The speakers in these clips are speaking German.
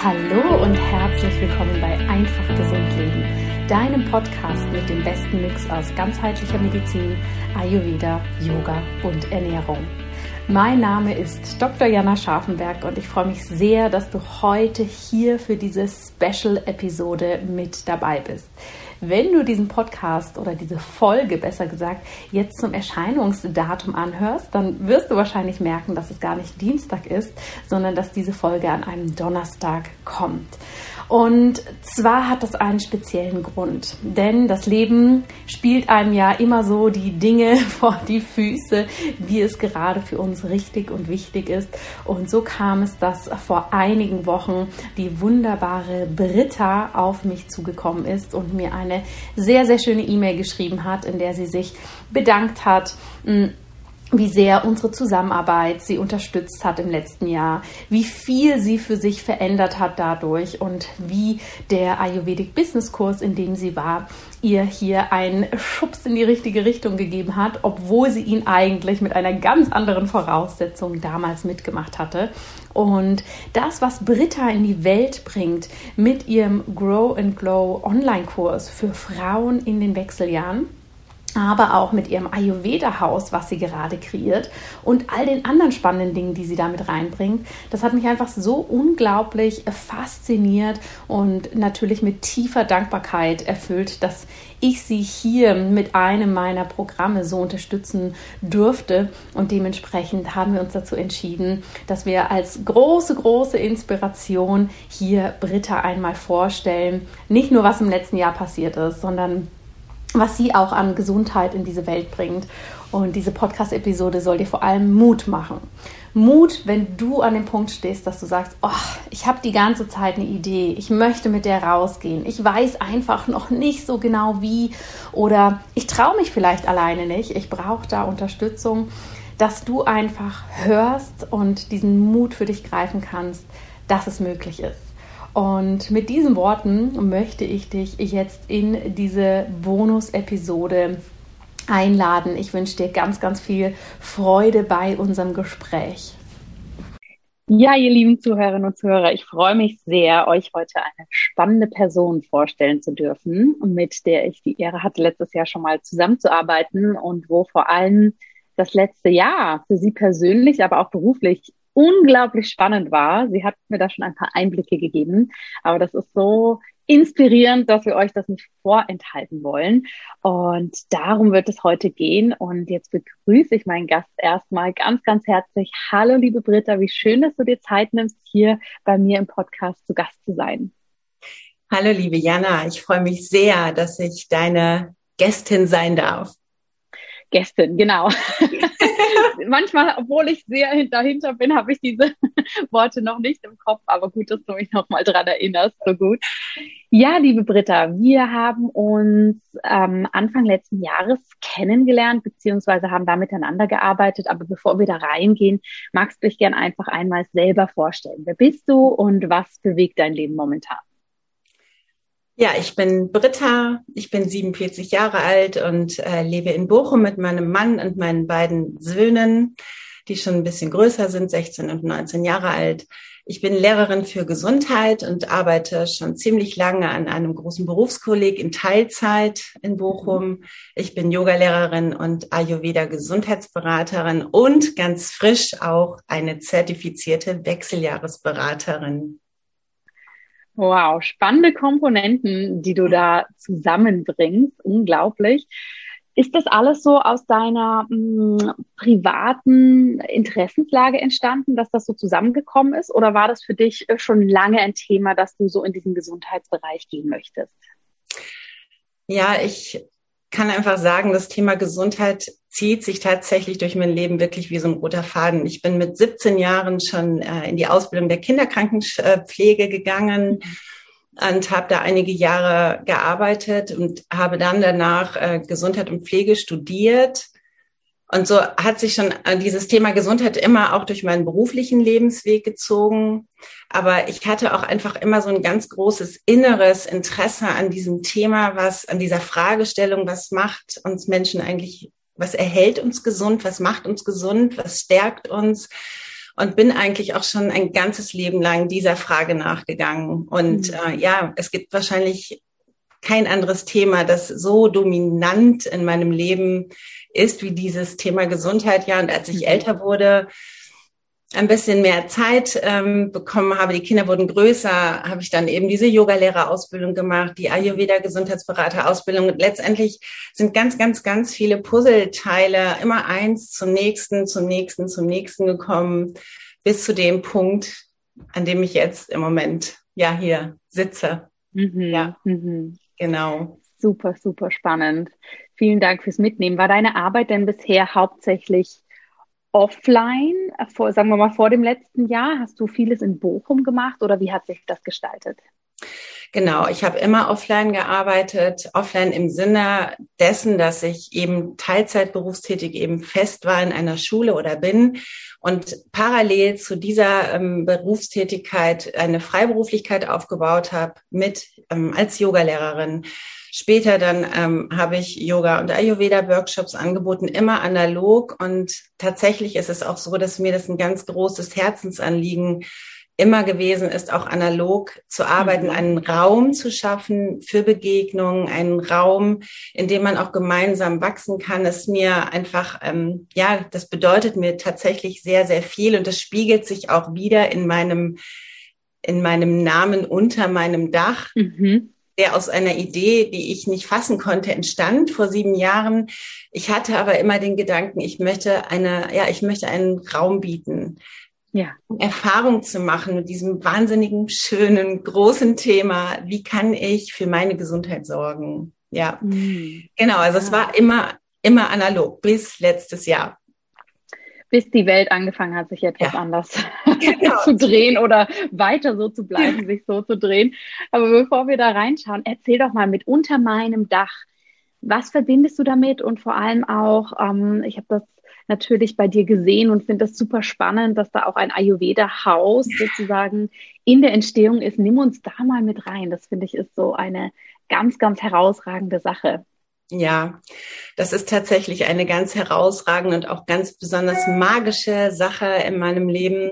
Hallo und herzlich willkommen bei Einfach Gesund Leben, deinem Podcast mit dem besten Mix aus ganzheitlicher Medizin, Ayurveda, Yoga und Ernährung. Mein Name ist Dr. Jana Scharfenberg und ich freue mich sehr, dass du heute hier für diese Special-Episode mit dabei bist. Wenn du diesen Podcast oder diese Folge besser gesagt jetzt zum Erscheinungsdatum anhörst, dann wirst du wahrscheinlich merken, dass es gar nicht Dienstag ist, sondern dass diese Folge an einem Donnerstag kommt. Und zwar hat das einen speziellen Grund, denn das Leben spielt einem ja immer so die Dinge vor die Füße, wie es gerade für uns richtig und wichtig ist. Und so kam es, dass vor einigen Wochen die wunderbare Britta auf mich zugekommen ist und mir eine sehr, sehr schöne E-Mail geschrieben hat, in der sie sich bedankt hat wie sehr unsere Zusammenarbeit sie unterstützt hat im letzten Jahr, wie viel sie für sich verändert hat dadurch und wie der Ayurvedic Business Kurs, in dem sie war, ihr hier einen Schubs in die richtige Richtung gegeben hat, obwohl sie ihn eigentlich mit einer ganz anderen Voraussetzung damals mitgemacht hatte. Und das, was Britta in die Welt bringt mit ihrem Grow and Glow Online-Kurs für Frauen in den Wechseljahren, aber auch mit ihrem Ayurveda-Haus, was sie gerade kreiert und all den anderen spannenden Dingen, die sie damit reinbringt. Das hat mich einfach so unglaublich fasziniert und natürlich mit tiefer Dankbarkeit erfüllt, dass ich sie hier mit einem meiner Programme so unterstützen durfte. Und dementsprechend haben wir uns dazu entschieden, dass wir als große, große Inspiration hier Britta einmal vorstellen. Nicht nur, was im letzten Jahr passiert ist, sondern was sie auch an Gesundheit in diese Welt bringt. Und diese Podcast-Episode soll dir vor allem Mut machen. Mut, wenn du an dem Punkt stehst, dass du sagst, oh, ich habe die ganze Zeit eine Idee, ich möchte mit der rausgehen, ich weiß einfach noch nicht so genau wie oder ich traue mich vielleicht alleine nicht, ich brauche da Unterstützung, dass du einfach hörst und diesen Mut für dich greifen kannst, dass es möglich ist. Und mit diesen Worten möchte ich dich jetzt in diese Bonus-Episode einladen. Ich wünsche dir ganz, ganz viel Freude bei unserem Gespräch. Ja, ihr lieben Zuhörerinnen und Zuhörer, ich freue mich sehr, euch heute eine spannende Person vorstellen zu dürfen, mit der ich die Ehre hatte, letztes Jahr schon mal zusammenzuarbeiten und wo vor allem das letzte Jahr für sie persönlich, aber auch beruflich unglaublich spannend war. Sie hat mir da schon ein paar Einblicke gegeben, aber das ist so inspirierend, dass wir euch das nicht vorenthalten wollen. Und darum wird es heute gehen. Und jetzt begrüße ich meinen Gast erstmal ganz, ganz herzlich. Hallo, liebe Britta, wie schön, dass du dir Zeit nimmst, hier bei mir im Podcast zu Gast zu sein. Hallo, liebe Jana. Ich freue mich sehr, dass ich deine Gästin sein darf. Gästin, genau. Manchmal, obwohl ich sehr dahinter bin, habe ich diese Worte noch nicht im Kopf, aber gut, dass du mich nochmal dran erinnerst, so gut. Ja, liebe Britta, wir haben uns ähm, Anfang letzten Jahres kennengelernt, beziehungsweise haben da miteinander gearbeitet. Aber bevor wir da reingehen, magst du dich gern einfach einmal selber vorstellen. Wer bist du und was bewegt dein Leben momentan? Ja, ich bin Britta, ich bin 47 Jahre alt und äh, lebe in Bochum mit meinem Mann und meinen beiden Söhnen, die schon ein bisschen größer sind, 16 und 19 Jahre alt. Ich bin Lehrerin für Gesundheit und arbeite schon ziemlich lange an einem großen Berufskolleg in Teilzeit in Bochum. Ich bin Yogalehrerin und Ayurveda Gesundheitsberaterin und ganz frisch auch eine zertifizierte Wechseljahresberaterin. Wow, spannende Komponenten, die du da zusammenbringst. Unglaublich. Ist das alles so aus deiner mh, hm, privaten Interessenslage entstanden, dass das so zusammengekommen ist? Oder war das für dich schon lange ein Thema, dass du so in diesen Gesundheitsbereich gehen möchtest? Ja, ich kann einfach sagen, das Thema Gesundheit zieht sich tatsächlich durch mein Leben wirklich wie so ein roter Faden. Ich bin mit 17 Jahren schon äh, in die Ausbildung der Kinderkrankenpflege gegangen und habe da einige Jahre gearbeitet und habe dann danach äh, Gesundheit und Pflege studiert. Und so hat sich schon äh, dieses Thema Gesundheit immer auch durch meinen beruflichen Lebensweg gezogen. Aber ich hatte auch einfach immer so ein ganz großes inneres Interesse an diesem Thema, was an dieser Fragestellung, was macht uns Menschen eigentlich was erhält uns gesund, was macht uns gesund, was stärkt uns. und bin eigentlich auch schon ein ganzes Leben lang dieser Frage nachgegangen. Und mhm. äh, ja, es gibt wahrscheinlich kein anderes Thema, das so dominant in meinem Leben ist wie dieses Thema Gesundheit. Ja, und als ich mhm. älter wurde, ein bisschen mehr Zeit ähm, bekommen habe, die Kinder wurden größer, habe ich dann eben diese Yogalehrerausbildung gemacht, die Ayurveda-Gesundheitsberaterausbildung. Und letztendlich sind ganz, ganz, ganz viele Puzzleteile immer eins zum nächsten, zum nächsten, zum nächsten gekommen, bis zu dem Punkt, an dem ich jetzt im Moment ja hier sitze. Mhm. Ja, mhm. genau. Super, super spannend. Vielen Dank fürs Mitnehmen. War deine Arbeit denn bisher hauptsächlich offline, vor, sagen wir mal vor dem letzten Jahr? Hast du vieles in Bochum gemacht oder wie hat sich das gestaltet? Genau, ich habe immer offline gearbeitet, offline im Sinne dessen, dass ich eben Teilzeit berufstätig eben fest war in einer Schule oder bin und parallel zu dieser ähm, Berufstätigkeit eine Freiberuflichkeit aufgebaut habe mit ähm, als Yogalehrerin Später dann ähm, habe ich Yoga und Ayurveda-Workshops angeboten, immer analog. Und tatsächlich ist es auch so, dass mir das ein ganz großes Herzensanliegen immer gewesen ist, auch analog zu arbeiten, mhm. einen Raum zu schaffen für Begegnungen, einen Raum, in dem man auch gemeinsam wachsen kann, ist mir einfach, ähm, ja, das bedeutet mir tatsächlich sehr, sehr viel und das spiegelt sich auch wieder in meinem, in meinem Namen unter meinem Dach. Mhm der aus einer Idee, die ich nicht fassen konnte, entstand vor sieben Jahren. Ich hatte aber immer den Gedanken, ich möchte eine, ja, ich möchte einen Raum bieten. Ja. Erfahrung zu machen mit diesem wahnsinnigen, schönen, großen Thema. Wie kann ich für meine Gesundheit sorgen? Ja. Mhm. Genau. Also ja. es war immer, immer analog bis letztes Jahr bis die Welt angefangen hat, sich etwas ja. anders genau. zu drehen oder weiter so zu bleiben, sich so zu drehen. Aber bevor wir da reinschauen, erzähl doch mal mit unter meinem Dach. Was verbindest du damit? Und vor allem auch, ähm, ich habe das natürlich bei dir gesehen und finde das super spannend, dass da auch ein Ayurveda-Haus sozusagen in der Entstehung ist. Nimm uns da mal mit rein. Das finde ich ist so eine ganz, ganz herausragende Sache. Ja, das ist tatsächlich eine ganz herausragende und auch ganz besonders magische Sache in meinem Leben.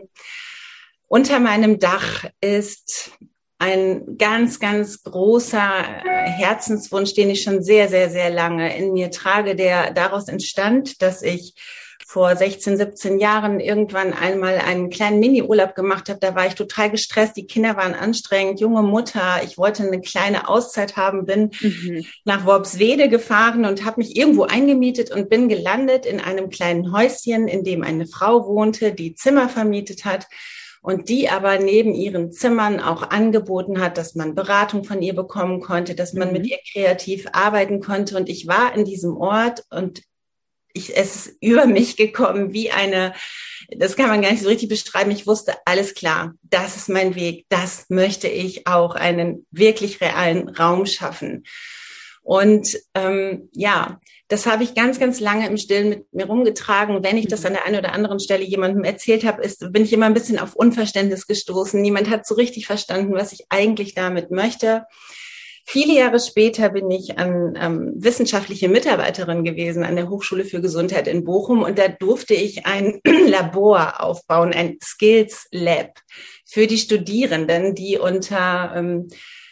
Unter meinem Dach ist ein ganz, ganz großer Herzenswunsch, den ich schon sehr, sehr, sehr lange in mir trage, der daraus entstand, dass ich vor 16, 17 Jahren irgendwann einmal einen kleinen Mini-Urlaub gemacht habe. Da war ich total gestresst. Die Kinder waren anstrengend, junge Mutter. Ich wollte eine kleine Auszeit haben, bin mhm. nach Worpswede gefahren und habe mich irgendwo eingemietet und bin gelandet in einem kleinen Häuschen, in dem eine Frau wohnte, die Zimmer vermietet hat und die aber neben ihren Zimmern auch angeboten hat, dass man Beratung von ihr bekommen konnte, dass man mhm. mit ihr kreativ arbeiten konnte. Und ich war in diesem Ort und ich, es ist über mich gekommen wie eine, das kann man gar nicht so richtig beschreiben. Ich wusste, alles klar, das ist mein Weg, das möchte ich auch einen wirklich realen Raum schaffen. Und ähm, ja, das habe ich ganz, ganz lange im Stillen mit mir rumgetragen. Wenn ich das mhm. an der einen oder anderen Stelle jemandem erzählt habe, ist, bin ich immer ein bisschen auf Unverständnis gestoßen. Niemand hat so richtig verstanden, was ich eigentlich damit möchte. Viele Jahre später bin ich an, ähm, wissenschaftliche Mitarbeiterin gewesen an der Hochschule für Gesundheit in Bochum und da durfte ich ein Labor aufbauen, ein Skills Lab für die Studierenden, die unter ähm,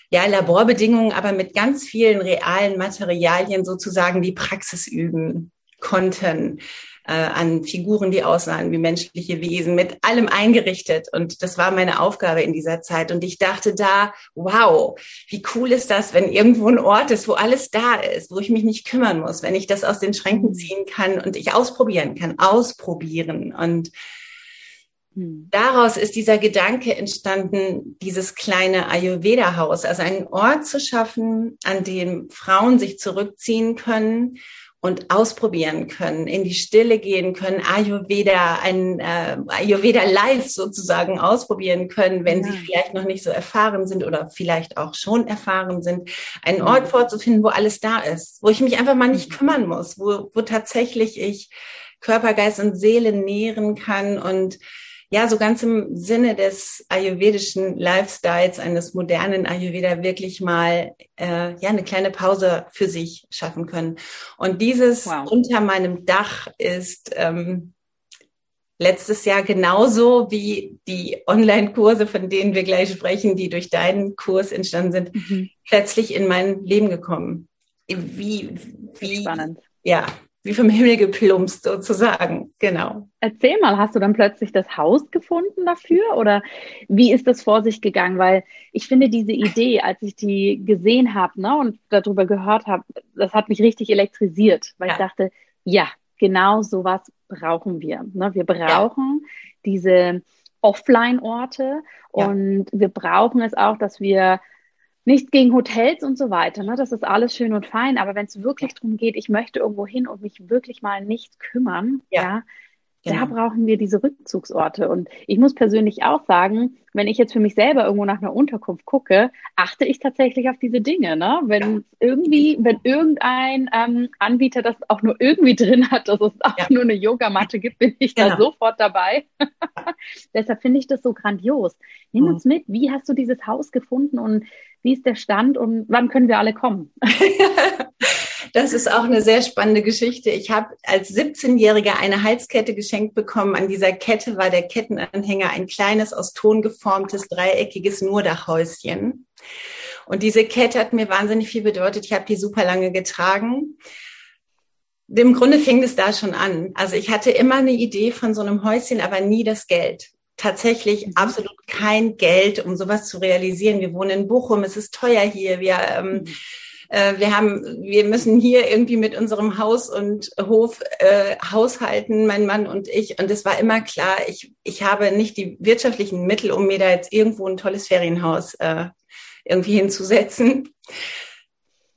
ja, Laborbedingungen, aber mit ganz vielen realen Materialien sozusagen die Praxis üben konnten äh, an Figuren, die aussahen wie menschliche Wesen, mit allem eingerichtet. Und das war meine Aufgabe in dieser Zeit. Und ich dachte da, wow, wie cool ist das, wenn irgendwo ein Ort ist, wo alles da ist, wo ich mich nicht kümmern muss, wenn ich das aus den Schränken mhm. ziehen kann und ich ausprobieren kann, ausprobieren. Und hm. Daraus ist dieser Gedanke entstanden, dieses kleine Ayurveda-Haus, also einen Ort zu schaffen, an dem Frauen sich zurückziehen können, und ausprobieren können, in die Stille gehen können, Ayurveda, ein äh, Ayurveda live sozusagen ausprobieren können, wenn ja. sie vielleicht noch nicht so erfahren sind oder vielleicht auch schon erfahren sind, einen. Ort vorzufinden, wo alles da ist, wo ich mich einfach mal nicht mhm. kümmern muss, wo, wo tatsächlich ich Körper, Geist und Seele nähren kann und ja, so ganz im Sinne des ayurvedischen Lifestyles, eines modernen Ayurveda wirklich mal äh, ja eine kleine Pause für sich schaffen können. Und dieses wow. unter meinem Dach ist ähm, letztes Jahr genauso wie die Online-Kurse, von denen wir gleich sprechen, die durch deinen Kurs entstanden sind, mhm. plötzlich in mein Leben gekommen. Wie, wie, Spannend. Ja, wie vom Himmel geplumpst sozusagen. Genau. Erzähl mal, hast du dann plötzlich das Haus gefunden dafür oder wie ist das vor sich gegangen? Weil ich finde diese Idee, als ich die gesehen habe ne, und darüber gehört habe, das hat mich richtig elektrisiert, weil ja. ich dachte, ja, genau sowas brauchen wir. Ne? Wir brauchen ja. diese Offline-Orte ja. und wir brauchen es auch, dass wir nicht gegen Hotels und so weiter, ne? das ist alles schön und fein, aber wenn es wirklich darum geht, ich möchte irgendwo hin und mich wirklich mal nicht kümmern, ja, ja Genau. Da brauchen wir diese Rückzugsorte. Und ich muss persönlich auch sagen, wenn ich jetzt für mich selber irgendwo nach einer Unterkunft gucke, achte ich tatsächlich auf diese Dinge. Ne? Wenn irgendwie, wenn irgendein ähm, Anbieter das auch nur irgendwie drin hat, dass es auch ja. nur eine Yogamatte gibt, bin ich genau. da sofort dabei. Deshalb finde ich das so grandios. Nimm mhm. uns mit, wie hast du dieses Haus gefunden und wie ist der Stand und wann können wir alle kommen? Das ist auch eine sehr spannende Geschichte. Ich habe als 17-Jähriger eine Halskette geschenkt bekommen. An dieser Kette war der Kettenanhänger ein kleines aus Ton geformtes dreieckiges Nurdachhäuschen. Und diese Kette hat mir wahnsinnig viel bedeutet. Ich habe die super lange getragen. Im Grunde fing es da schon an. Also ich hatte immer eine Idee von so einem Häuschen, aber nie das Geld tatsächlich mhm. absolut kein Geld, um sowas zu realisieren. Wir wohnen in Bochum, es ist teuer hier. Wir ähm, mhm äh, wir haben, wir müssen hier irgendwie mit unserem Haus und Hof äh, haushalten, mein Mann und ich. Und es war immer klar, ich, ich habe nicht die wirtschaftlichen Mittel, um mir da jetzt irgendwo ein tolles Ferienhaus äh, irgendwie hinzusetzen.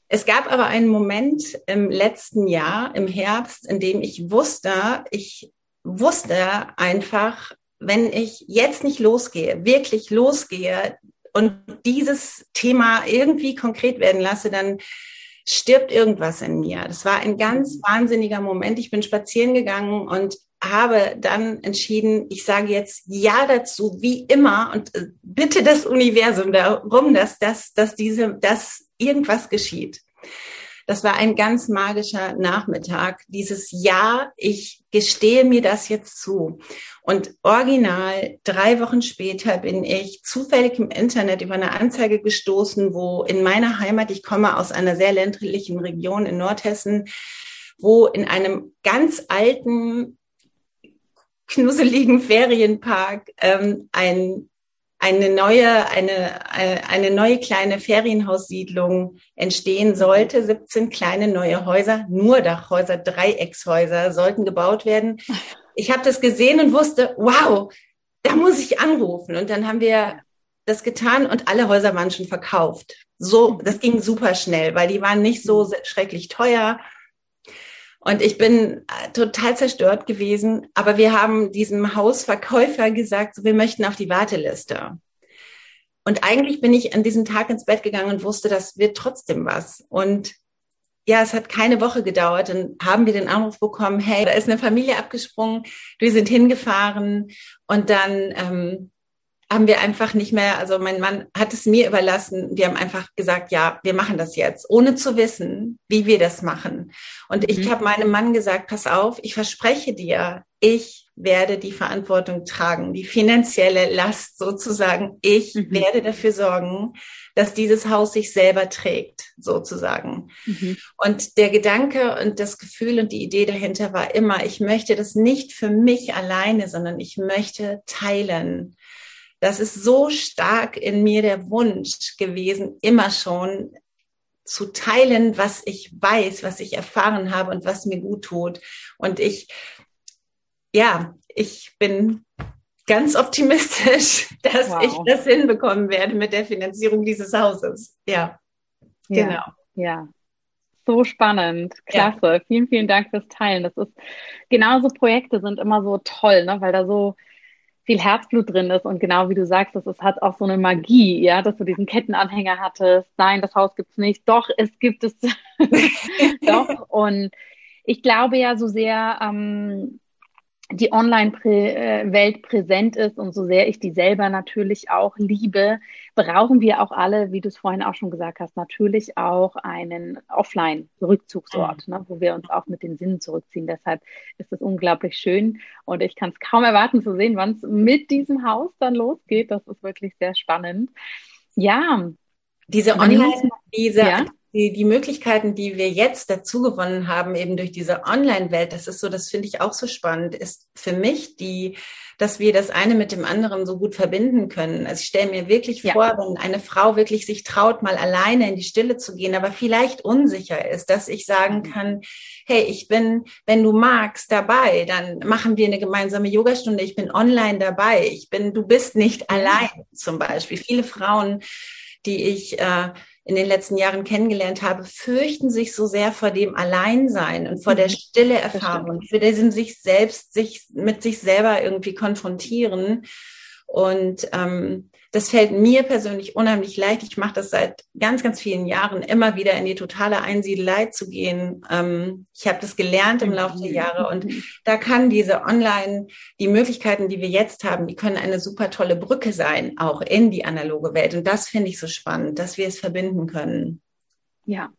Es gab aber einen Moment im letzten Jahr, im Herbst, in dem ich wusste, ich wusste einfach, wenn ich jetzt nicht losgehe, wirklich losgehe, und dieses Thema irgendwie konkret werden lasse, dann stirbt irgendwas in mir. Das war ein ganz wahnsinniger Moment. Ich bin spazieren gegangen und habe dann entschieden, ich sage jetzt Ja dazu, wie immer, und äh, bitte das Universum darum, dass, dass, dass diese, dass irgendwas geschieht. Das war ein ganz magischer Nachmittag. Dieses Ja, ich gestehe mir das jetzt zu. Und original drei Wochen später bin ich zufällig im Internet über eine Anzeige gestoßen, wo in meiner Heimat, ich komme aus einer sehr ländlichen Region in Nordhessen, wo in einem ganz alten, knusseligen Ferienpark ähm, ein eine neue, eine, eine neue kleine Ferienhaussiedlung entstehen sollte. 17 kleine neue Häuser, nur Dachhäuser, Dreieckshäuser sollten gebaut werden. Ich habe das gesehen und wusste, wow, da muss ich anrufen. Und dann haben wir das getan und alle Häuser waren schon verkauft. So, das ging super schnell, weil die waren nicht so schrecklich teuer. Und ich bin äh, total zerstört gewesen. Aber wir haben diesem Hausverkäufer gesagt, wir möchten auf die Warteliste. Und eigentlich bin ich an diesem Tag ins Bett gegangen und wusste, das wird trotzdem was. Und ja, es hat keine Woche gedauert. Dann haben wir den Anruf bekommen, hey, da ist eine Familie abgesprungen, wir sind hingefahren und dann ähm, haben wir einfach nicht mehr, also mein Mann hat es mir überlassen. Wir haben einfach gesagt, ja, wir machen das jetzt, ohne zu wissen, wie wir das machen. Und ich mhm. habe meinem Mann gesagt, pass auf, ich verspreche dir, ich werde die Verantwortung tragen, die finanzielle Last sozusagen. Ich mhm. werde dafür sorgen, dass dieses Haus sich selber trägt, sozusagen. Mhm. Und der Gedanke und das Gefühl und die Idee dahinter war immer, ich möchte das nicht für mich alleine, sondern ich möchte teilen das ist so stark in mir der Wunsch gewesen, immer schon zu teilen, was ich weiß, was ich erfahren habe und was mir gut tut. Und ich, ja, ich bin ganz optimistisch, dass wow. ich das hinbekommen werde mit der Finanzierung dieses Hauses. Ja, genau. Ja. So spannend, klasse. Ja. Vielen, vielen Dank fürs Teilen. Das ist genauso Projekte sind immer so toll, ne? weil da so viel Herzblut drin ist und genau wie du sagst, das ist, hat auch so eine Magie, ja, dass du diesen Kettenanhänger hattest. Nein, das Haus gibt's nicht. Doch, es gibt es. Doch. Und ich glaube ja so sehr, ähm, die Online-Welt präsent ist und so sehr ich die selber natürlich auch liebe, brauchen wir auch alle, wie du es vorhin auch schon gesagt hast, natürlich auch einen Offline-Rückzugsort, ne, wo wir uns auch mit den Sinnen zurückziehen. Deshalb ist es unglaublich schön und ich kann es kaum erwarten zu sehen, wann es mit diesem Haus dann losgeht. Das ist wirklich sehr spannend. Ja. Diese Online, diese, ja? Die, die Möglichkeiten, die wir jetzt dazu gewonnen haben, eben durch diese Online-Welt, das ist so, das finde ich auch so spannend, ist für mich die, dass wir das eine mit dem anderen so gut verbinden können. Also ich stelle mir wirklich ja. vor, wenn eine Frau wirklich sich traut, mal alleine in die Stille zu gehen, aber vielleicht unsicher ist, dass ich sagen mhm. kann, hey, ich bin, wenn du magst, dabei, dann machen wir eine gemeinsame Yogastunde, ich bin online dabei, ich bin, du bist nicht allein zum Beispiel. Viele Frauen, die ich äh, in den letzten Jahren kennengelernt habe, fürchten sich so sehr vor dem Alleinsein und vor mhm. der stille Erfahrung, für diesen sich selbst, sich mit sich selber irgendwie konfrontieren. Und ähm, das fällt mir persönlich unheimlich leicht. Ich mache das seit ganz, ganz vielen Jahren, immer wieder in die totale Einsiedelei zu gehen. Ähm, ich habe das gelernt im Laufe der Jahre und da kann diese Online, die Möglichkeiten, die wir jetzt haben, die können eine super tolle Brücke sein, auch in die analoge Welt. Und das finde ich so spannend, dass wir es verbinden können. Ja,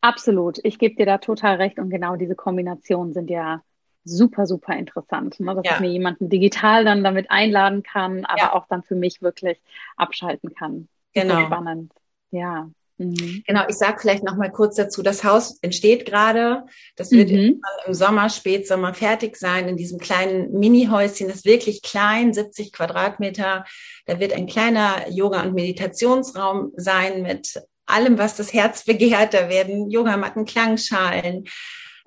absolut. Ich gebe dir da total recht und genau diese Kombinationen sind ja super, super interessant, ne? dass ja. ich mir jemanden digital dann damit einladen kann, aber ja. auch dann für mich wirklich abschalten kann. Genau. Super spannend. Ja. Mhm. Genau, ich sage vielleicht noch mal kurz dazu, das Haus entsteht gerade, das wird mhm. im Sommer, Spätsommer fertig sein, in diesem kleinen Mini-Häuschen, das ist wirklich klein, 70 Quadratmeter. Da wird ein kleiner Yoga- und Meditationsraum sein mit allem, was das Herz begehrt. Da werden Yogamatten, Klangschalen,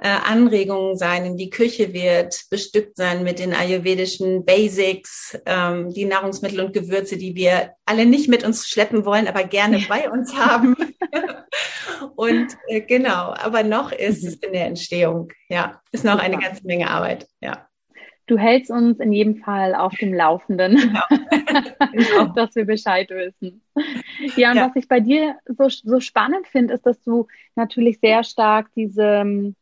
äh, Anregungen sein. In die Küche wird bestückt sein mit den ayurvedischen Basics, ähm, die Nahrungsmittel und Gewürze, die wir alle nicht mit uns schleppen wollen, aber gerne bei uns haben. und äh, genau, aber noch ist es in der Entstehung. Ja, ist noch Super. eine ganze Menge Arbeit. Ja. Du hältst uns in jedem Fall auf dem Laufenden, genau. genau. dass wir Bescheid wissen. Ja, und ja. was ich bei dir so, so spannend finde, ist, dass du natürlich sehr stark diese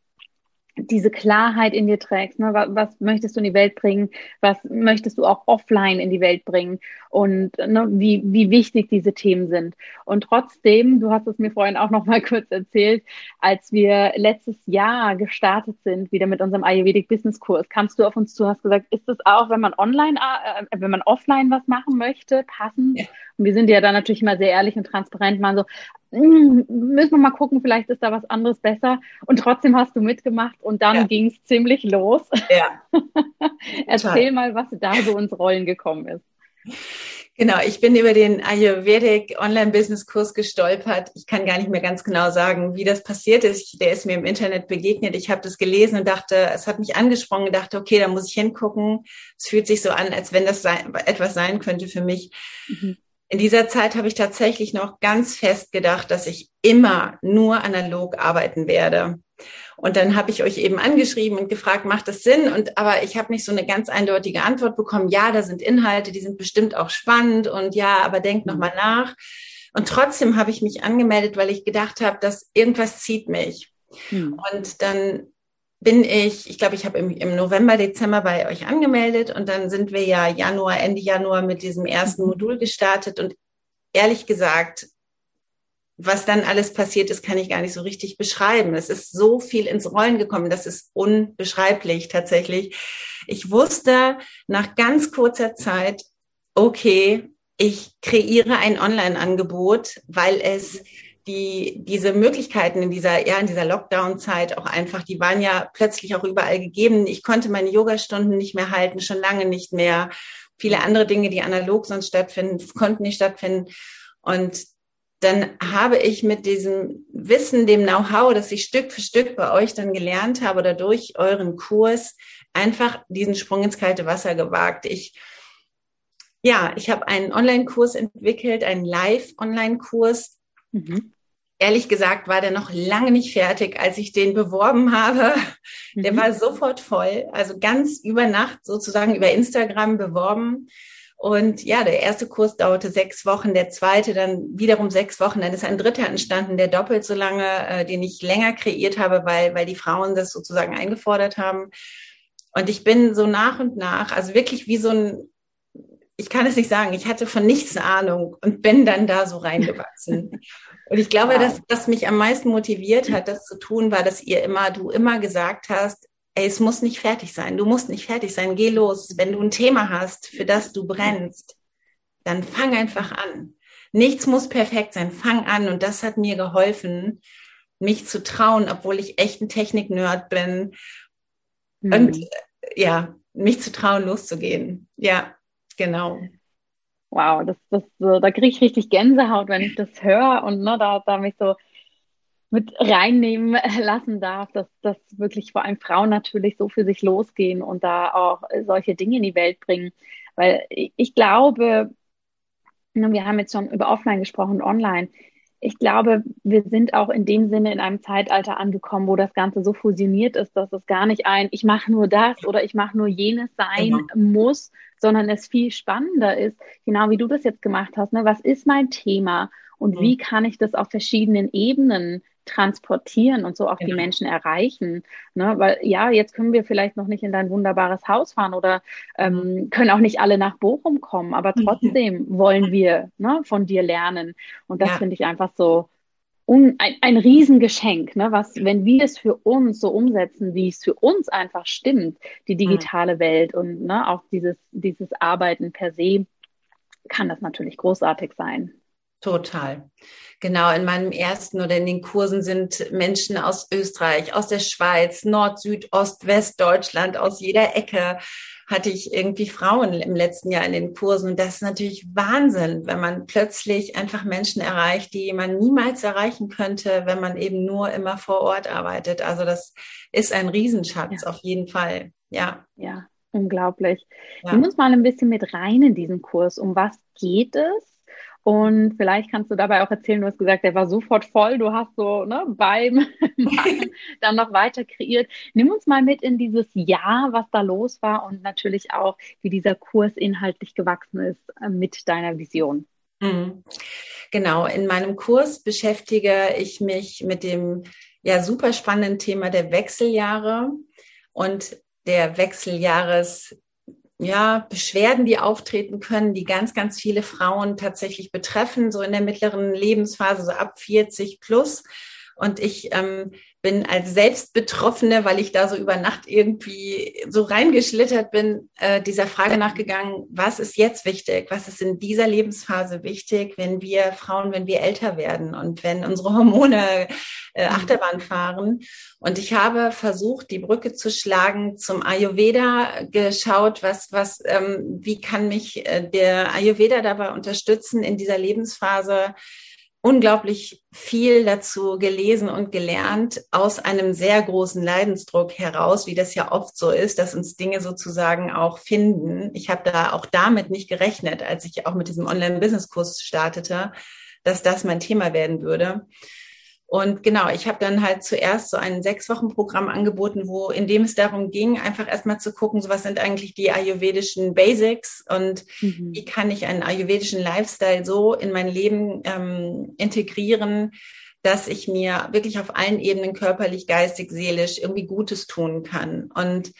diese Klarheit in dir trägst. Ne? Was, was, möchtest du in die Welt bringen? Was möchtest du auch offline in die Welt bringen? Und ne, wie, wie wichtig diese Themen sind. Und trotzdem, du hast es mir vorhin auch noch mal kurz erzählt, als wir letztes Jahr gestartet sind, wieder mit unserem Ayurvedic Business Kurs, kamst du auf uns zu, hast gesagt, ist es auch, wenn man online, äh, wenn man offline was machen möchte, passend? Ja. Und wir sind ja da natürlich immer sehr ehrlich und transparent, mal so, hm, müssen wir mal gucken, vielleicht ist da was anderes besser. Und trotzdem hast du mitgemacht und dann ja. ging es ziemlich los. Ja. Erzähl mal, was da so ins Rollen gekommen ist. Genau, ich bin über den Ayurvedic Online-Business-Kurs gestolpert. Ich kann gar nicht mehr ganz genau sagen, wie das passiert ist. Der ist mir im Internet begegnet. Ich habe das gelesen und dachte, es hat mich angesprochen und dachte, okay, da muss ich hingucken. Es fühlt sich so an, als wenn das sein, etwas sein könnte für mich. Mhm. In dieser Zeit habe ich tatsächlich noch ganz fest gedacht, dass ich immer nur analog arbeiten werde. Und dann habe ich euch eben angeschrieben und gefragt, macht das Sinn? Und aber ich habe nicht so eine ganz eindeutige Antwort bekommen. Ja, da sind Inhalte, die sind bestimmt auch spannend und ja, aber denkt noch mal nach. Und trotzdem habe ich mich angemeldet, weil ich gedacht habe, dass irgendwas zieht mich. Hm. Und dann bin ich, ich glaube, ich habe im, im November, Dezember bei euch angemeldet und dann sind wir ja Januar, Ende Januar mit diesem ersten mhm. Modul gestartet und ehrlich gesagt, was dann alles passiert ist, kann ich gar nicht so richtig beschreiben. Es ist so viel ins Rollen gekommen, das ist unbeschreiblich tatsächlich. Ich wusste nach ganz kurzer Zeit, okay, ich kreiere ein Online-Angebot, weil es die, diese Möglichkeiten in dieser, ja, in dieser Lockdown-Zeit auch einfach, die waren ja plötzlich auch überall gegeben. Ich konnte meine Yogastunden nicht mehr halten, schon lange nicht mehr. Viele andere Dinge, die analog sonst stattfinden, konnten nicht stattfinden. Und dann habe ich mit diesem Wissen, dem Know-how, das ich Stück für Stück bei euch dann gelernt habe oder durch euren Kurs, einfach diesen Sprung ins kalte Wasser gewagt. Ich, ja, ich habe einen Online-Kurs entwickelt, einen Live-Online-Kurs. Mhm ehrlich gesagt war der noch lange nicht fertig, als ich den beworben habe. Der mhm. war sofort voll, also ganz über Nacht sozusagen über Instagram beworben. Und ja, der erste Kurs dauerte sechs Wochen, der zweite dann wiederum sechs Wochen. Dann ist ein dritter entstanden, der doppelt so lange, äh, den ich länger kreiert habe, weil, weil die Frauen das sozusagen eingefordert haben. Und ich bin so nach und nach, also wirklich wie so ein, ich kann es nicht sagen, ich hatte von nichts eine Ahnung und bin dann da so reingewachsen. und ich glaube, wow. dass was mich am meisten motiviert hat, das zu tun, war, dass ihr immer, du immer gesagt hast, ey, es muss nicht fertig sein. Du musst nicht fertig sein. Geh los. Wenn du ein Thema hast, für das du brennst, dann fang einfach an. Nichts muss perfekt sein. Fang an. Und das hat mir geholfen, mich zu trauen, obwohl ich echt ein Technik-Nerd bin. Mhm. Und äh, ja, mich zu trauen, loszugehen. Ja, genau. Wow, das, das, da kriege ich richtig Gänsehaut, wenn ich das höre und ne, da, da mich so mit reinnehmen lassen darf, dass, dass wirklich vor allem Frauen natürlich so für sich losgehen und da auch solche Dinge in die Welt bringen. Weil ich glaube, ne, wir haben jetzt schon über Offline gesprochen, Online ich glaube, wir sind auch in dem Sinne in einem Zeitalter angekommen, wo das Ganze so fusioniert ist, dass es gar nicht ein, ich mache nur das oder ich mache nur jenes sein genau. muss, sondern es viel spannender ist, genau wie du das jetzt gemacht hast. Ne? Was ist mein Thema und mhm. wie kann ich das auf verschiedenen Ebenen transportieren und so auch genau. die Menschen erreichen. Ne? Weil ja, jetzt können wir vielleicht noch nicht in dein wunderbares Haus fahren oder ähm, können auch nicht alle nach Bochum kommen, aber mhm. trotzdem wollen wir ne, von dir lernen. Und das ja. finde ich einfach so un, ein, ein Riesengeschenk, ne? was, wenn wir es für uns so umsetzen, wie es für uns einfach stimmt, die digitale mhm. Welt und ne, auch dieses, dieses Arbeiten per se, kann das natürlich großartig sein. Total. Genau, in meinem ersten oder in den Kursen sind Menschen aus Österreich, aus der Schweiz, Nord, Süd, Ost, West Deutschland, aus jeder Ecke hatte ich irgendwie Frauen im letzten Jahr in den Kursen. Und das ist natürlich Wahnsinn, wenn man plötzlich einfach Menschen erreicht, die man niemals erreichen könnte, wenn man eben nur immer vor Ort arbeitet. Also das ist ein Riesenschatz ja. auf jeden Fall. Ja. Ja, unglaublich. Ja. Nimm uns mal ein bisschen mit rein in diesen Kurs. Um was geht es? Und vielleicht kannst du dabei auch erzählen, du hast gesagt, der war sofort voll. Du hast so ne, beim dann noch weiter kreiert. Nimm uns mal mit in dieses Jahr, was da los war und natürlich auch, wie dieser Kurs inhaltlich gewachsen ist äh, mit deiner Vision. Mhm. Genau, in meinem Kurs beschäftige ich mich mit dem ja super spannenden Thema der Wechseljahre und der Wechseljahres ja, Beschwerden, die auftreten können, die ganz, ganz viele Frauen tatsächlich betreffen, so in der mittleren Lebensphase, so ab 40 plus. Und ich ähm, bin als Selbstbetroffene, weil ich da so über Nacht irgendwie so reingeschlittert bin, äh, dieser Frage nachgegangen, was ist jetzt wichtig? Was ist in dieser Lebensphase wichtig, wenn wir Frauen, wenn wir älter werden und wenn unsere Hormone äh, mhm. Achterbahn fahren? Und ich habe versucht, die Brücke zu schlagen zum Ayurveda, geschaut, was, was, ähm, wie kann mich äh, der Ayurveda dabei unterstützen in dieser Lebensphase? Unglaublich viel dazu gelesen und gelernt aus einem sehr großen Leidensdruck heraus, wie das ja oft so ist, dass uns Dinge sozusagen auch finden. Ich habe da auch damit nicht gerechnet, als ich auch mit diesem Online-Business-Kurs startete, dass das mein Thema werden würde. Und genau, ich habe dann halt zuerst so ein sechs Wochen Programm angeboten, wo in dem es darum ging, einfach erstmal zu gucken, so was sind eigentlich die ayurvedischen Basics und mhm. wie kann ich einen ayurvedischen Lifestyle so in mein Leben ähm, integrieren, dass ich mir wirklich auf allen Ebenen körperlich, geistig, seelisch irgendwie Gutes tun kann. Und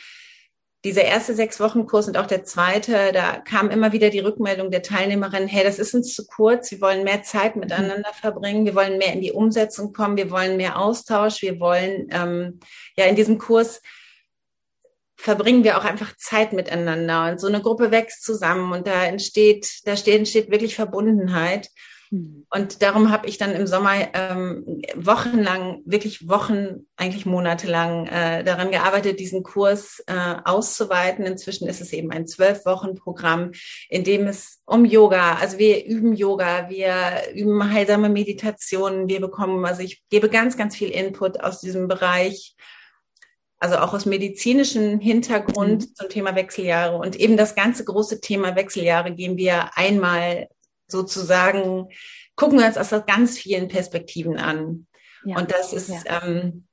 dieser erste sechs Wochen Kurs und auch der zweite, da kam immer wieder die Rückmeldung der Teilnehmerin, hey, das ist uns zu kurz, wir wollen mehr Zeit mhm. miteinander verbringen, wir wollen mehr in die Umsetzung kommen, wir wollen mehr Austausch, wir wollen ähm, ja in diesem Kurs verbringen wir auch einfach Zeit miteinander und so eine Gruppe wächst zusammen und da entsteht, da steht, entsteht wirklich Verbundenheit. Mhm. Und darum habe ich dann im Sommer ähm, wochenlang, wirklich Wochen, eigentlich monatelang äh, daran gearbeitet, diesen Kurs äh, auszuweiten. Inzwischen ist es eben ein zwölf Wochen Programm, in dem es um Yoga, also wir üben Yoga, wir üben heilsame Meditationen, wir bekommen, also ich gebe ganz, ganz viel Input aus diesem Bereich also auch aus medizinischem Hintergrund mhm. zum Thema Wechseljahre. Und eben das ganze große Thema Wechseljahre gehen wir einmal sozusagen, gucken wir uns aus ganz vielen Perspektiven an. Ja, und das ist, ja. ähm,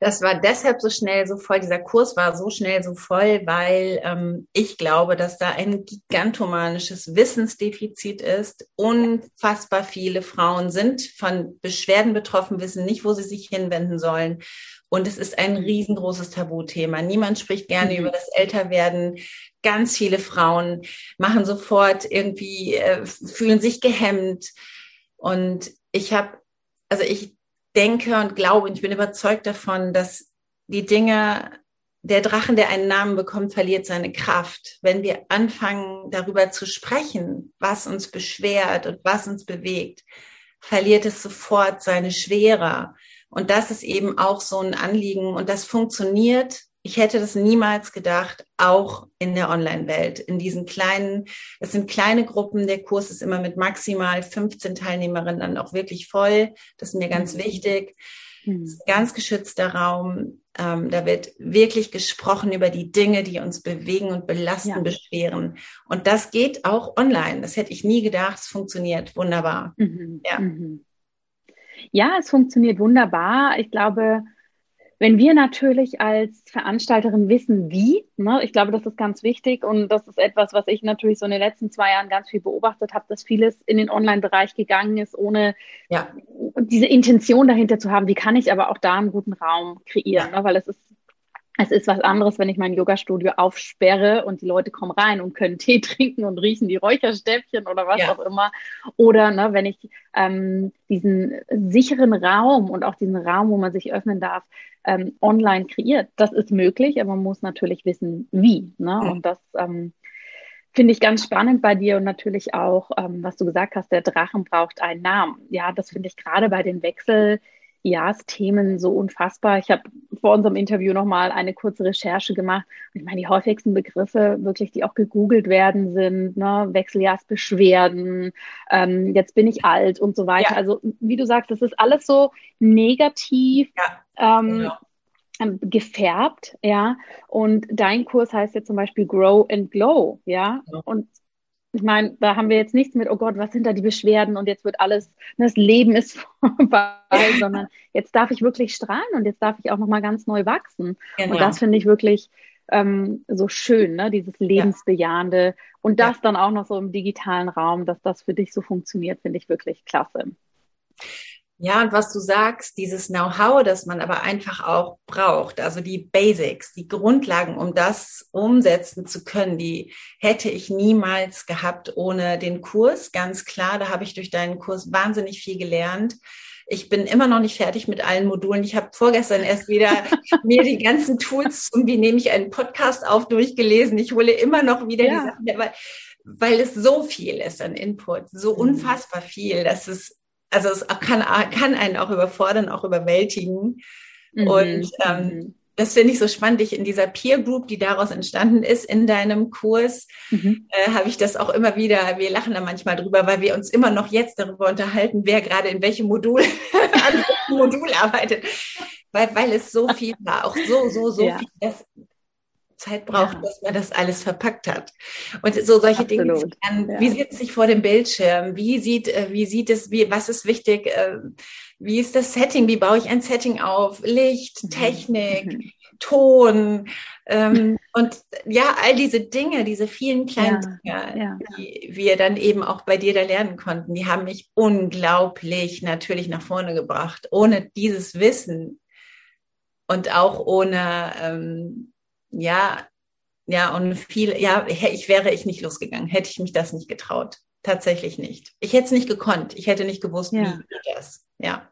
Das war deshalb so schnell so voll, dieser Kurs war so schnell so voll, weil ähm, ich glaube, dass da ein gigantomanisches Wissensdefizit ist. Unfassbar viele Frauen sind von Beschwerden betroffen, wissen nicht, wo sie sich hinwenden sollen. Und es ist ein riesengroßes Tabuthema. Niemand spricht gerne mhm. über das Älterwerden. Ganz viele Frauen machen sofort irgendwie, äh, fühlen sich gehemmt. Und ich habe, also ich denke und glaube und ich bin überzeugt davon, dass die Dinge, der Drachen, der einen Namen bekommt, verliert seine Kraft. Wenn wir anfangen, darüber zu sprechen, was uns beschwert und was uns bewegt, verliert es sofort seine Schwere. Und das ist eben auch so ein Anliegen und das funktioniert ich hätte das niemals gedacht, auch in der Online-Welt, in diesen kleinen, es sind kleine Gruppen, der Kurs ist immer mit maximal 15 Teilnehmerinnen dann auch wirklich voll. Das ist mir ganz mhm. wichtig. Mhm. ist ein ganz geschützter Raum. Ähm, da wird wirklich gesprochen über die Dinge, die uns bewegen und belasten, ja. beschweren. Und das geht auch online. Das hätte ich nie gedacht. Es funktioniert wunderbar. Mhm. Ja. Mhm. ja, es funktioniert wunderbar. Ich glaube, wenn wir natürlich als Veranstalterin wissen, wie, ne, ich glaube, das ist ganz wichtig und das ist etwas, was ich natürlich so in den letzten zwei Jahren ganz viel beobachtet habe, dass vieles in den Online-Bereich gegangen ist, ohne ja. diese Intention dahinter zu haben, wie kann ich aber auch da einen guten Raum kreieren, ne, weil es ist es ist was anderes, wenn ich mein Yoga-Studio aufsperre und die Leute kommen rein und können Tee trinken und riechen die Räucherstäbchen oder was ja. auch immer. Oder ne, wenn ich ähm, diesen sicheren Raum und auch diesen Raum, wo man sich öffnen darf, ähm, online kreiert. Das ist möglich, aber man muss natürlich wissen, wie. Ne? Mhm. Und das ähm, finde ich ganz spannend bei dir und natürlich auch, ähm, was du gesagt hast, der Drachen braucht einen Namen. Ja, das finde ich gerade bei den Wechsel Jahresthemen so unfassbar. Ich habe vor unserem Interview nochmal eine kurze Recherche gemacht. Und ich meine, die häufigsten Begriffe wirklich, die auch gegoogelt werden, sind ne, Wechseljahrsbeschwerden, ähm, jetzt bin ich alt und so weiter. Ja. Also wie du sagst, das ist alles so negativ. Ja. Ähm, genau ähm, gefärbt, ja. Und dein Kurs heißt ja zum Beispiel Grow and Glow, ja. ja. Und ich meine, da haben wir jetzt nichts mit, oh Gott, was sind da die Beschwerden und jetzt wird alles, das Leben ist vorbei, sondern jetzt darf ich wirklich strahlen und jetzt darf ich auch nochmal ganz neu wachsen. Genau. Und das finde ich wirklich ähm, so schön, ne? dieses Lebensbejahende ja. und das ja. dann auch noch so im digitalen Raum, dass das für dich so funktioniert, finde ich wirklich klasse. Ja, und was du sagst, dieses Know-how, das man aber einfach auch braucht, also die Basics, die Grundlagen, um das umsetzen zu können, die hätte ich niemals gehabt ohne den Kurs. Ganz klar, da habe ich durch deinen Kurs wahnsinnig viel gelernt. Ich bin immer noch nicht fertig mit allen Modulen. Ich habe vorgestern erst wieder mir die ganzen Tools und wie nehme ich einen Podcast auf durchgelesen. Ich hole immer noch wieder ja. die Sachen, weil, weil es so viel ist an Input, so mhm. unfassbar viel, dass es also es kann, kann einen auch überfordern, auch überwältigen. Mhm. Und ähm, mhm. das finde ich so spannend. Ich in dieser Peer Group, die daraus entstanden ist, in deinem Kurs, mhm. äh, habe ich das auch immer wieder, wir lachen da manchmal drüber, weil wir uns immer noch jetzt darüber unterhalten, wer gerade in welchem Modul, an welchem Modul arbeitet. Weil, weil es so viel war, auch so, so, so ja. viel, dass Zeit braucht, ja. dass man das alles verpackt hat. Und so solche Absolut. Dinge. Ja. Wie sitze ich vor dem Bildschirm? Wie sieht, äh, wie sieht es, wie, was ist wichtig? Äh, wie ist das Setting? Wie baue ich ein Setting auf? Licht, mhm. Technik, mhm. Ton. Ähm, und ja, all diese Dinge, diese vielen kleinen ja, Dinge, die wir dann eben auch bei dir da lernen konnten, die haben mich unglaublich natürlich nach vorne gebracht. Ohne dieses Wissen und auch ohne ähm, ja, ja, und viel, ja, ich wäre ich nicht losgegangen, hätte ich mich das nicht getraut. Tatsächlich nicht. Ich hätte es nicht gekonnt. Ich hätte nicht gewusst, ja. wie das. Ja.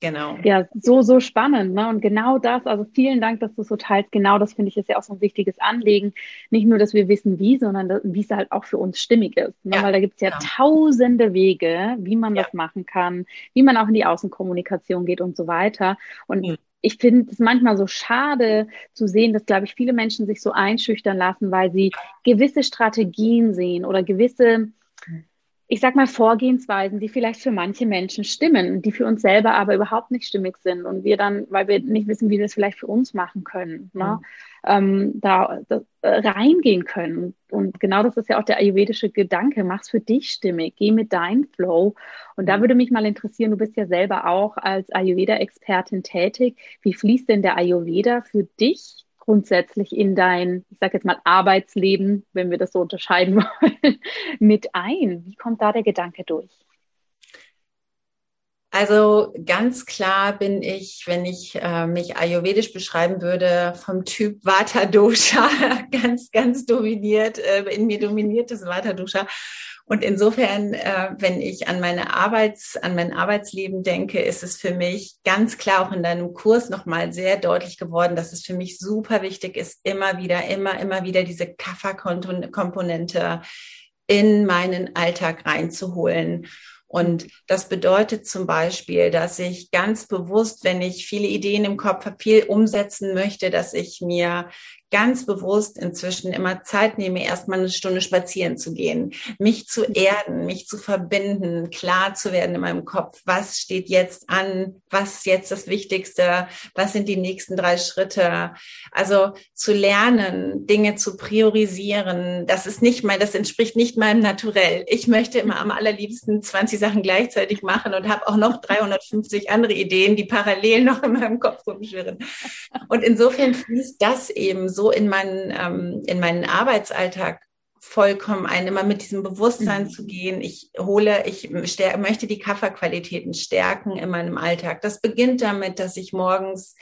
Genau. Ja, so, so spannend. Ne? Und genau das, also vielen Dank, dass du so teilst. Genau das finde ich ist ja auch so ein wichtiges Anliegen. Nicht nur, dass wir wissen, wie, sondern wie es halt auch für uns stimmig ist. Ne? Ja, Weil da gibt es ja genau. tausende Wege, wie man ja. das machen kann, wie man auch in die Außenkommunikation geht und so weiter. Und mhm ich finde es manchmal so schade zu sehen, dass, glaube ich, viele Menschen sich so einschüchtern lassen, weil sie gewisse Strategien sehen oder gewisse ich sag mal, Vorgehensweisen, die vielleicht für manche Menschen stimmen, die für uns selber aber überhaupt nicht stimmig sind und wir dann, weil wir nicht wissen, wie wir das vielleicht für uns machen können, ne, mhm. Ähm, da, da äh, reingehen können. Und genau das ist ja auch der ayurvedische Gedanke. Mach's für dich stimmig, geh mit deinem Flow. Und da mhm. würde mich mal interessieren, du bist ja selber auch als Ayurveda-Expertin tätig. Wie fließt denn der Ayurveda für dich grundsätzlich in dein, ich sage jetzt mal, Arbeitsleben, wenn wir das so unterscheiden wollen, mit ein? Wie kommt da der Gedanke durch? Also ganz klar bin ich, wenn ich äh, mich ayurvedisch beschreiben würde, vom Typ Vata Dosha, ganz, ganz dominiert, äh, in mir dominiertes Vata Dosha. Und insofern, äh, wenn ich an meine Arbeits, an mein Arbeitsleben denke, ist es für mich ganz klar auch in deinem Kurs nochmal sehr deutlich geworden, dass es für mich super wichtig ist, immer wieder, immer, immer wieder diese Kafferkomponente in meinen Alltag reinzuholen. Und das bedeutet zum Beispiel, dass ich ganz bewusst, wenn ich viele Ideen im Kopf habe, viel umsetzen möchte, dass ich mir ganz bewusst inzwischen immer Zeit nehme, erstmal eine Stunde spazieren zu gehen, mich zu erden, mich zu verbinden, klar zu werden in meinem Kopf, was steht jetzt an, was ist jetzt das Wichtigste, was sind die nächsten drei Schritte. Also zu lernen, Dinge zu priorisieren, das ist nicht mein, das entspricht nicht meinem Naturell. Ich möchte immer am allerliebsten 20 Sachen gleichzeitig machen und habe auch noch 350 andere Ideen, die parallel noch in meinem Kopf rumschwirren. Und insofern fließt das eben so in meinen, ähm, in meinen Arbeitsalltag vollkommen ein, immer mit diesem Bewusstsein mhm. zu gehen. Ich hole, ich möchte die Kafferqualitäten stärken in meinem Alltag. Das beginnt damit, dass ich morgens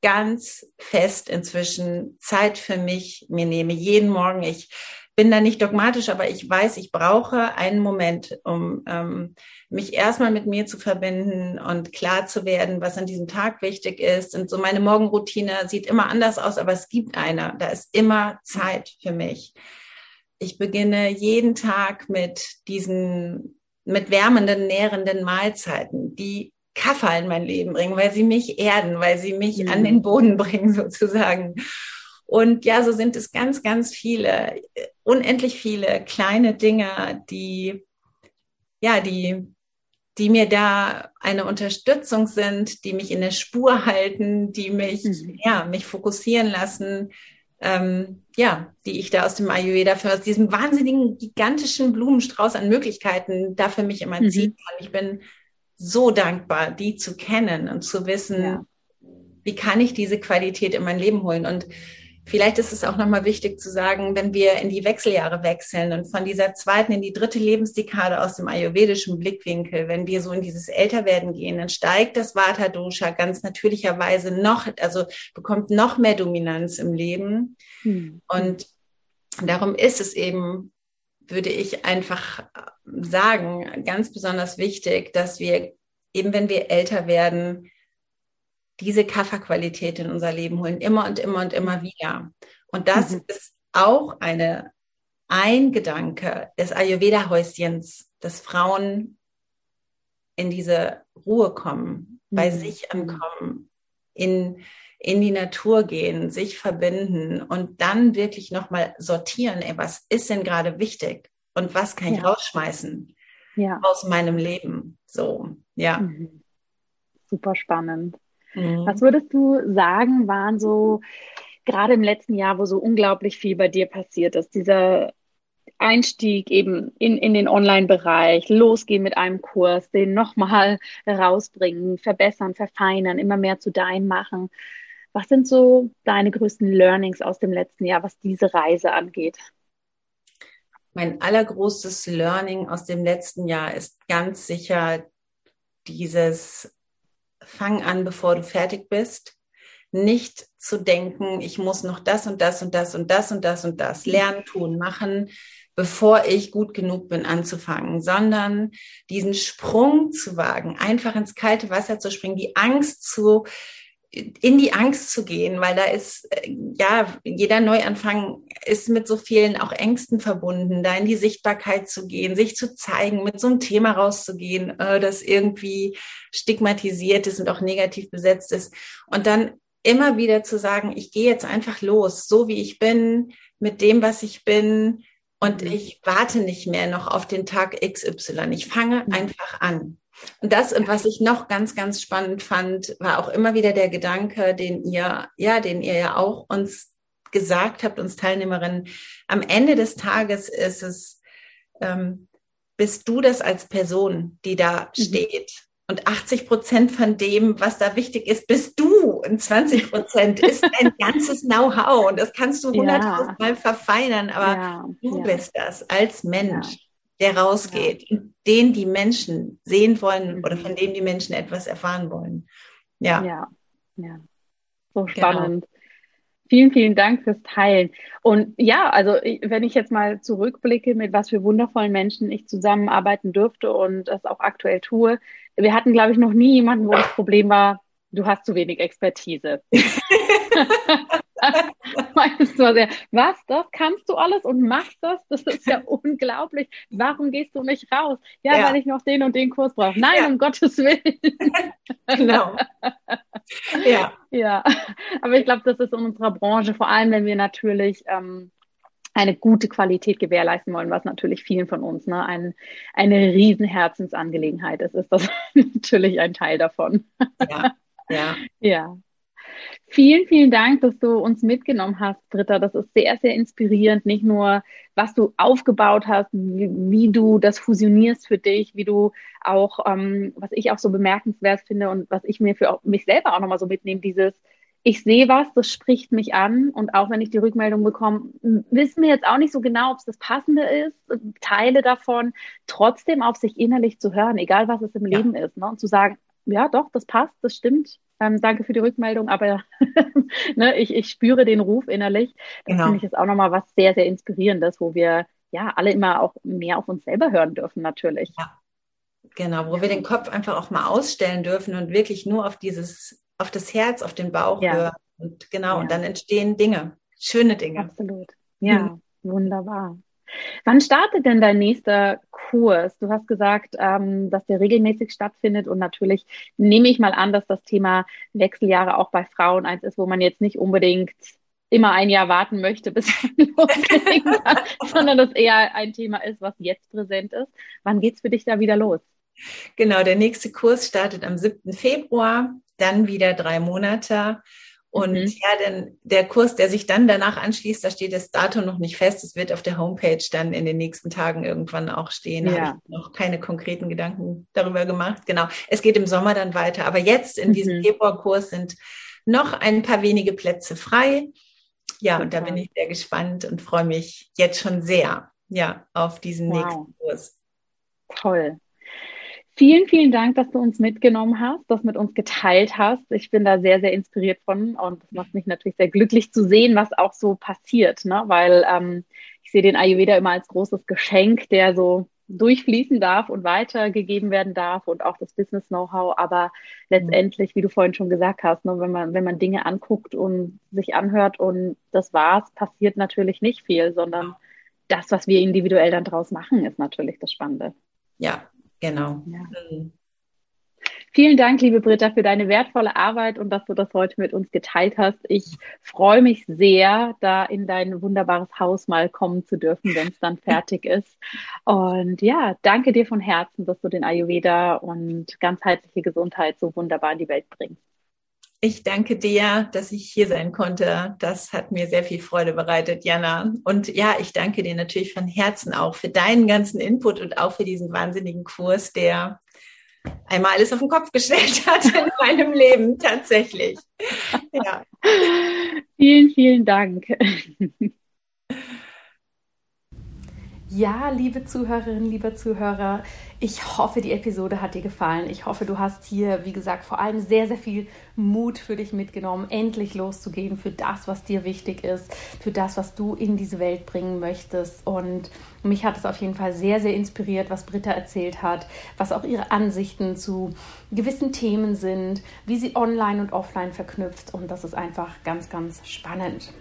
ganz fest inzwischen Zeit für mich mir nehme. Jeden Morgen. Ich bin da nicht dogmatisch, aber ich weiß, ich brauche einen Moment, um ähm, mich erstmal mit mir zu verbinden und klar zu werden, was an diesem Tag wichtig ist. Und so meine Morgenroutine sieht immer anders aus, aber es gibt eine. Da ist immer Zeit für mich. Ich beginne jeden Tag mit diesen, mit wärmenden, nährenden Mahlzeiten, die Kaffee in mein Leben bringen, weil sie mich erden, weil sie mich mhm. an den Boden bringen sozusagen. Und ja, so sind es ganz, ganz viele, unendlich viele kleine Dinge, die, ja, die, die mir da eine Unterstützung sind, die mich in der Spur halten, die mich, mhm. ja, mich fokussieren lassen, ähm, ja, die ich da aus dem Ayurveda für aus diesem wahnsinnigen, gigantischen Blumenstrauß an Möglichkeiten da für mich immer mhm. ziehen kann. Ich bin so dankbar, die zu kennen und zu wissen, ja. wie kann ich diese Qualität in mein Leben holen. Und Vielleicht ist es auch nochmal wichtig zu sagen, wenn wir in die Wechseljahre wechseln und von dieser zweiten in die dritte Lebensdekade aus dem ayurvedischen Blickwinkel, wenn wir so in dieses Älterwerden gehen, dann steigt das Vata Dosha ganz natürlicherweise noch, also bekommt noch mehr Dominanz im Leben. Mhm. Und darum ist es eben, würde ich einfach sagen, ganz besonders wichtig, dass wir eben, wenn wir älter werden, diese Kafferqualität in unser Leben holen, immer und immer und immer wieder. Und das mhm. ist auch eine, ein Gedanke des Ayurveda-Häuschens, dass Frauen in diese Ruhe kommen, mhm. bei sich ankommen, in, in die Natur gehen, sich verbinden und dann wirklich nochmal sortieren, ey, was ist denn gerade wichtig und was kann ich ja. rausschmeißen ja. aus meinem Leben? So, ja. Mhm. Super spannend. Mhm. Was würdest du sagen, waren so gerade im letzten Jahr, wo so unglaublich viel bei dir passiert ist, dieser Einstieg eben in, in den Online-Bereich, losgehen mit einem Kurs, den nochmal rausbringen, verbessern, verfeinern, immer mehr zu deinem machen. Was sind so deine größten Learnings aus dem letzten Jahr, was diese Reise angeht? Mein allergrößtes Learning aus dem letzten Jahr ist ganz sicher dieses fang an, bevor du fertig bist. Nicht zu denken, ich muss noch das und das und das und das und das und das lernen, tun, machen, bevor ich gut genug bin, anzufangen, sondern diesen Sprung zu wagen, einfach ins kalte Wasser zu springen, die Angst zu in die Angst zu gehen, weil da ist, äh, ja, jeder Neuanfang ist mit so vielen auch Ängsten verbunden, da in die Sichtbarkeit zu gehen, sich zu zeigen, mit so einem Thema rauszugehen, äh, das irgendwie stigmatisiert ist und auch negativ besetzt ist. Und dann immer wieder zu sagen, ich gehe jetzt einfach los, so wie ich bin, mit dem, was ich bin, Und mhm. ich warte nicht mehr noch auf den Tag XY. Ich fange mhm. einfach an. Und das, und was ich noch ganz, ganz spannend fand, war auch immer wieder der Gedanke, den ihr, ja, den ihr ja auch uns gesagt habt, uns Teilnehmerinnen. Am Ende des Tages ist es, ähm, bist du das als Person, die da mhm. steht. Und 80 Prozent von dem, was da wichtig ist, bist du. Und 20 Prozent ist dein ganzes Know-how. Und das kannst du hunderttausendmal ja. verfeinern. Aber ja. du ja. bist das als Mensch, der rausgeht den die Menschen sehen wollen oder von mhm. dem die Menschen etwas erfahren wollen. Ja. Ja. ja. So genau. spannend. Genau. Vielen, vielen Dank fürs Teilen. Und ja, also wenn ich jetzt mal zurückblicke, mit was für wundervollen Menschen ich zusammenarbeiten dürfte und das auch aktuell tue, wir hatten, glaube ich, noch nie jemanden, wo das Problem war, du hast zu wenig Expertise. Meinst du sehr, was, das kannst du alles und machst das? Das ist ja unglaublich. Warum gehst du nicht raus? Ja, ja. weil ich noch den und den Kurs brauche. Nein, ja. um Gottes Willen. genau. Ja. Ja, aber ich glaube, das ist in unserer Branche, vor allem wenn wir natürlich ähm, eine gute Qualität gewährleisten wollen, was natürlich vielen von uns ne, ein, eine riesen Herzensangelegenheit ist, ist das natürlich ein Teil davon. Ja, ja. ja. Vielen, vielen Dank, dass du uns mitgenommen hast, Britta. Das ist sehr, sehr inspirierend. Nicht nur, was du aufgebaut hast, wie, wie du das fusionierst für dich, wie du auch, ähm, was ich auch so bemerkenswert finde und was ich mir für mich selber auch nochmal so mitnehme, dieses, ich sehe was, das spricht mich an und auch wenn ich die Rückmeldung bekomme, wissen wir jetzt auch nicht so genau, ob es das Passende ist, Teile davon trotzdem auf sich innerlich zu hören, egal was es im ja. Leben ist, ne? und zu sagen, ja, doch, das passt, das stimmt. Ähm, danke für die Rückmeldung, aber ne, ich, ich spüre den Ruf innerlich. Das genau. finde ich jetzt auch nochmal was sehr, sehr Inspirierendes, wo wir ja alle immer auch mehr auf uns selber hören dürfen, natürlich. Ja. Genau, wo wir den Kopf einfach auch mal ausstellen dürfen und wirklich nur auf dieses, auf das Herz, auf den Bauch ja. hören. Und genau, ja. und dann entstehen Dinge, schöne Dinge. Absolut. Ja, mhm. wunderbar. Wann startet denn dein nächster Kurs? Du hast gesagt, ähm, dass der regelmäßig stattfindet und natürlich nehme ich mal an, dass das Thema Wechseljahre auch bei Frauen eins ist, wo man jetzt nicht unbedingt immer ein Jahr warten möchte, bis man loslegen kann, sondern das eher ein Thema ist, was jetzt präsent ist. Wann geht's für dich da wieder los? Genau, der nächste Kurs startet am 7. Februar, dann wieder drei Monate und mhm. ja, denn der Kurs, der sich dann danach anschließt, da steht das Datum noch nicht fest. Es wird auf der Homepage dann in den nächsten Tagen irgendwann auch stehen. Ja. habe ich noch keine konkreten Gedanken darüber gemacht. Genau. Es geht im Sommer dann weiter. Aber jetzt in mhm. diesem Februarkurs sind noch ein paar wenige Plätze frei. Ja, Super. und da bin ich sehr gespannt und freue mich jetzt schon sehr, ja, auf diesen wow. nächsten Kurs. Toll. Vielen, vielen Dank, dass du uns mitgenommen hast, das mit uns geteilt hast. Ich bin da sehr, sehr inspiriert von und es macht mich natürlich sehr glücklich zu sehen, was auch so passiert, ne? weil ähm, ich sehe den Ayurveda immer als großes Geschenk, der so durchfließen darf und weitergegeben werden darf und auch das Business-Know-how. Aber letztendlich, wie du vorhin schon gesagt hast, ne, wenn man, wenn man Dinge anguckt und sich anhört und das war's, passiert natürlich nicht viel, sondern das, was wir individuell dann draus machen, ist natürlich das Spannende. Ja, Genau. Ja. Mhm. Vielen Dank, liebe Britta, für deine wertvolle Arbeit und dass du das heute mit uns geteilt hast. Ich freue mich sehr, da in dein wunderbares Haus mal kommen zu dürfen, wenn es dann fertig ist. Und ja, danke dir von Herzen, dass du den Ayurveda und ganzheitliche Gesundheit so wunderbar in die Welt bringst. Ich danke dir, dass ich hier sein konnte. Das hat mir sehr viel Freude bereitet, Jana. Und ja, ich danke dir natürlich von Herzen auch für deinen ganzen Input und auch für diesen wahnsinnigen Kurs, der einmal alles auf den Kopf gestellt hat in meinem Leben, tatsächlich. Ja. Vielen, vielen Dank. Ja, liebe Zuhörerinnen, lieber Zuhörer, ich hoffe, die Episode hat dir gefallen. Ich hoffe, du hast hier, wie gesagt, vor allem sehr, sehr viel Mut für dich mitgenommen, endlich loszugehen für das, was dir wichtig ist, für das, was du in diese Welt bringen möchtest. Und mich hat es auf jeden Fall sehr, sehr inspiriert, was Britta erzählt hat, was auch ihre Ansichten zu gewissen Themen sind, wie sie online und offline verknüpft. Und das ist einfach ganz, ganz spannend.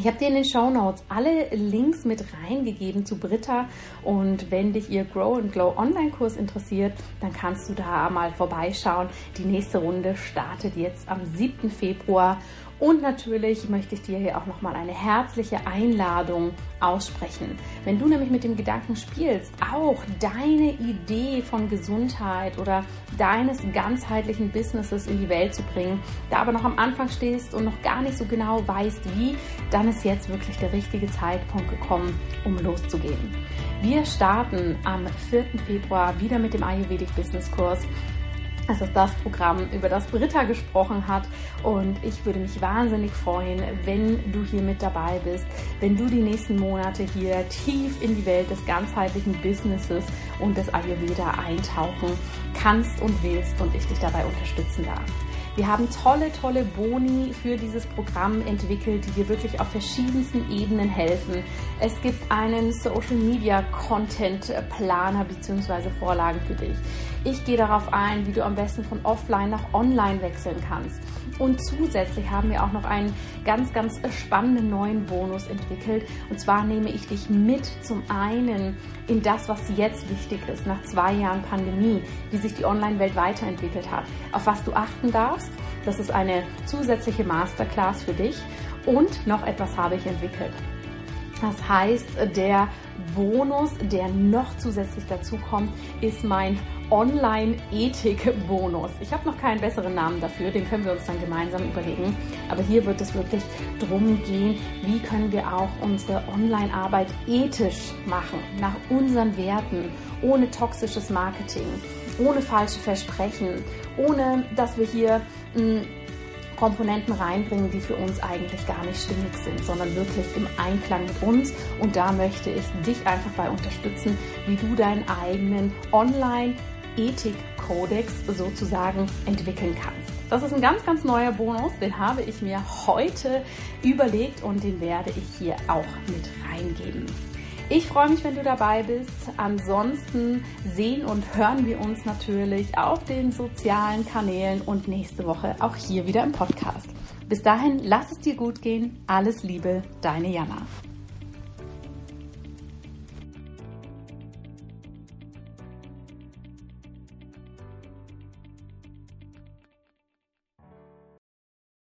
Ich habe dir in den Show Notes alle Links mit reingegeben zu Britta und wenn dich ihr Grow and Glow Online-Kurs interessiert, dann kannst du da mal vorbeischauen. Die nächste Runde startet jetzt am 7. Februar Und natürlich möchte ich dir hier auch nochmal eine herzliche Einladung aussprechen. Wenn du nämlich mit dem Gedanken spielst, auch deine Idee von Gesundheit oder deines ganzheitlichen Businesses in die Welt zu bringen, da aber noch am Anfang stehst und noch gar nicht so genau weißt, wie, dann ist jetzt wirklich der richtige Zeitpunkt gekommen, um loszugehen. Wir starten am 4. Februar wieder mit dem Ayurvedic Business Kurs. Es ist das Programm, über das Britta gesprochen hat. Und ich würde mich wahnsinnig freuen, wenn du hier mit dabei bist, wenn du die nächsten Monate hier tief in die Welt des ganzheitlichen Businesses und des Ayurveda eintauchen kannst und willst und ich dich dabei unterstützen darf. Wir haben tolle, tolle Boni für dieses Programm entwickelt, die dir wirklich auf verschiedensten Ebenen helfen. Es gibt einen Social Media Content Planer bzw. Vorlagen für dich. Ich gehe darauf ein, wie du am besten von offline nach online wechseln kannst. Und zusätzlich haben wir auch noch einen ganz, ganz spannenden neuen Bonus entwickelt. Und zwar nehme ich dich mit zum einen in das, was jetzt wichtig ist, nach zwei Jahren Pandemie, wie sich die Online-Welt weiterentwickelt hat, auf was du achten darfst. Das ist eine zusätzliche Masterclass für dich. Und noch etwas habe ich entwickelt. Das heißt, der Bonus, der noch zusätzlich dazu kommt, ist mein Online-Ethik-Bonus. Ich habe noch keinen besseren Namen dafür, den können wir uns dann gemeinsam überlegen. Aber hier wird es wirklich darum gehen, wie können wir auch unsere Online-Arbeit ethisch machen, nach unseren Werten, ohne toxisches Marketing, ohne falsche Versprechen, ohne dass wir hier hm, Komponenten reinbringen, die für uns eigentlich gar nicht stimmig sind, sondern wirklich im Einklang mit uns. Und da möchte ich dich einfach bei unterstützen, wie du deinen eigenen Online- Ethikkodex sozusagen entwickeln kannst. Das ist ein ganz, ganz neuer Bonus, den habe ich mir heute überlegt und den werde ich hier auch mit reingeben. Ich freue mich, wenn du dabei bist. Ansonsten sehen und hören wir uns natürlich auf den sozialen Kanälen und nächste Woche auch hier wieder im Podcast. Bis dahin, lass es dir gut gehen. Alles Liebe, deine Jana.